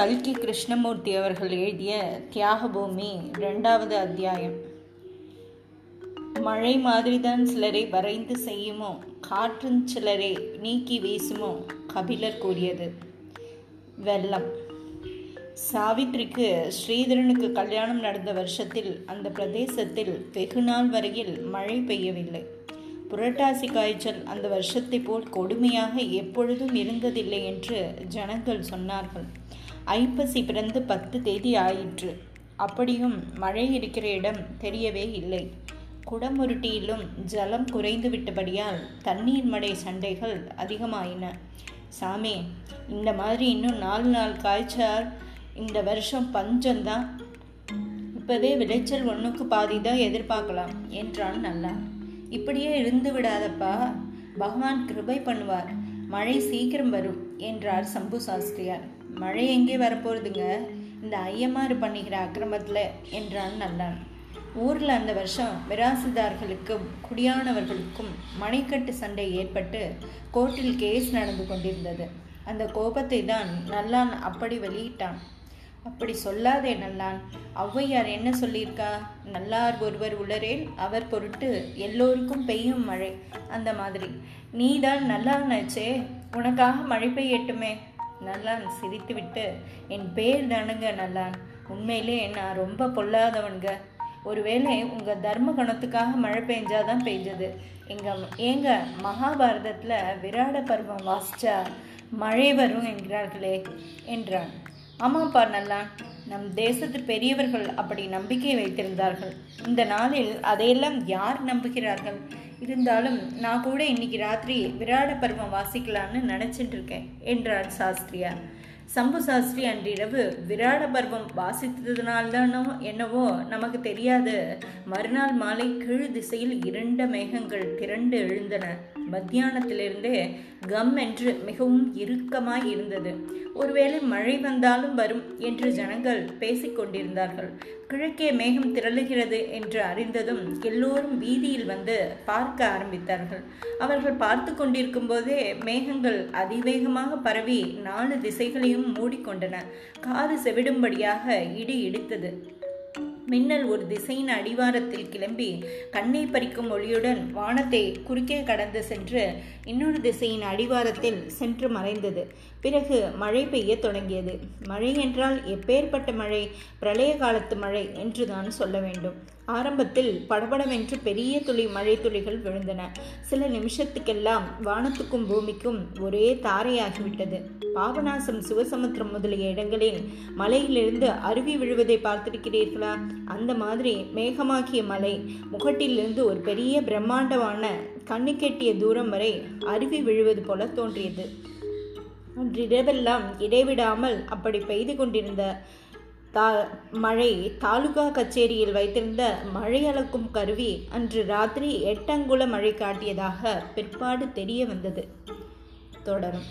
கல்கி கிருஷ்ணமூர்த்தி அவர்கள் எழுதிய தியாகபூமி ரெண்டாவது அத்தியாயம். மழை மாதிரிதான் சிலரை வரைந்து செய்யுமோ? காற்றும் சிலரை நீக்கி வீசுமோ? கபிலர் கூறியது. வெள்ளம். சாவித்ரிக்கு ஸ்ரீதரனுக்கு கல்யாணம் நடந்த வருஷத்தில் அந்த பிரதேசத்தில் வெகு நாள் வரையில் மழை பெய்யவில்லை. புரட்டாசி காய்ச்சல் அந்த வருஷத்தை போல் கொடுமையாக எப்பொழுதும் இருந்ததில்லை என்று ஜனங்கள் சொன்னார்கள். ஐப்பசி பிறந்து பத்து தேதி ஆயிற்று அப்படியும் மழை இருக்கிற இடம் தெரியவே இல்லை. குடமுருட்டியிலும் ஜலம் குறைந்து விட்டபடியால் தண்ணீர் மடை சண்டைகள் அதிகமாயின. சாமி இந்த மாதிரி இன்னும் நாலு நாள் காய்ச்சால் இந்த வருஷம் பஞ்சம்தான். இப்போவே விளைச்சல் ஒன்றுக்கு பாதி தான் எதிர்பார்க்கலாம் என்றான் நல்லா. இப்படியே இருந்து விடாதப்பா. பகவான் கிருபை பண்ணுவார். மழை சீக்கிரம் வரும் என்றார் சம்பு சாஸ்திரியார். மழை எங்கே வரப்போகுதுங்க? இந்த ஐயமாறு பண்ணுகிற அக்கிரமத்தில் என்றான் நல்லான். ஊரில் அந்த வருஷம் மிராசுதார்களுக்கும் குடியானவர்களுக்கும் மணிக்கட்டு சண்டை ஏற்பட்டு கோர்ட்டில் கேஸ் நடந்து கொண்டிருந்தது. அந்த கோபத்தை தான் நல்லான் அப்படி வெளியிட்டான். அப்படி சொல்லாதே நல்லான். ஔவையார் என்ன சொல்லியிருக்கா? நல்லார் ஒருவர் உளரேல் அவர் பொருட்டு எல்லோருக்கும் பெய்யும் மழை. அந்த மாதிரி. நீ தான் உனக்காக மழை பெய்யட்டுமே. நல்லான் சிரித்துவிட்டு என் பேர் தானுங்க நல்லான் உண்மையிலே நான் ரொம்ப பொல்லாதவனுங்க. ஒருவேளை உங்கள் தர்ம குணத்துக்காக மழை பெஞ்சாதான் பெஞ்சது எங்கள் ஏங்க மகாபாரதத்தில் விராட பருவம் வாசிச்சா மழை வரும் என்கிறார்களே என்றான். ஆமாப்பா நல்லான் நம் தேசத்து பெரியவர்கள் அப்படி நம்பிக்கை வைத்திருந்தார்கள். இந்த நாளில் அதையெல்லாம் யார் நம்புகிறார்கள்? இருந்தாலும் நான் கூட இன்னைக்கு ராத்திரி விராட பருவம் வாசிக்கலான்னு நினச்சிட்டு இருக்கேன் என்றார் சாஸ்திரியார். சம்பு சாஸ்திரி அன்றிரவு விராட பருவம் வாசித்ததுனால்தானோ என்னவோ நமக்கு தெரியாது. மறுநாள் மாலை கீழ் திசையில் இரண்ட மேகங்கள் திரண்டு எழுந்தன. மத்தியானத்திலிருந்தே கம் என்று மிகவும் இறுக்கமாய் இருந்தது. ஒருவேளை மழை வந்தாலும் வரும் என்று ஜனங்கள் பேசிக்கொண்டிருந்தார்கள் கிழக்கே மேகம் திரளுகிறது என்று அறிந்ததும் எல்லோரும் வீதியில் வந்து பார்க்க ஆரம்பித்தார்கள். அவர்கள் பார்த்து கொண்டிருக்கும் போதே மேகங்கள் அதிவேகமாக பரவி நாலு திசைகளையும் மூடிக்கொண்டன. காது செவிடும்படியாக இடி இடித்தது. மின்னல் ஒரு திசையின் அடிவாரத்தில் கிளம்பி கண்ணை பறிக்கும் ஒளியுடன் வானத்தை குறுக்கே கடந்து சென்று இன்னொரு திசையின் அடிவாரத்தில் சென்று மறைந்தது. பிறகு மழை பெய்ய தொடங்கியது. மழை என்றால் எப்பேற்பட்ட மழை? பிரளய காலத்து மழை என்றுதான் சொல்ல வேண்டும். ஆரம்பத்தில் படபடவென்று பெரிய துளி மழை துளிகள் விழுந்தன. சில நிமிஷத்துக்கெல்லாம் வானத்துக்கும் பூமிக்கும் ஒரே தாரையாகிவிட்டது. பாபநாசம் சிவசமுத்திரம் முதலிய இடங்களில் மலையிலிருந்து அருவி விழுவதை பார்த்திருக்கிறீர்களா? அந்த மாதிரி மேகமாகிய மலை முகட்டிலிருந்து ஒரு பெரிய பிரம்மாண்டமான கண்ணு கெட்டிய தூரம் வரை அருவி விழுவது போல தோன்றியது. அன்றிரவெல்லாம் இடைவிடாமல் அப்படி பெய்து கொண்டிருந்த தா மழை தாலுகா கச்சேரியில் வைத்திருந்த மழை அளக்கும் கருவி அன்று ராத்திரி எட்டங்குல மழை காட்டியதாக பிற்பாடு தெரிய வந்தது. தொடரும்.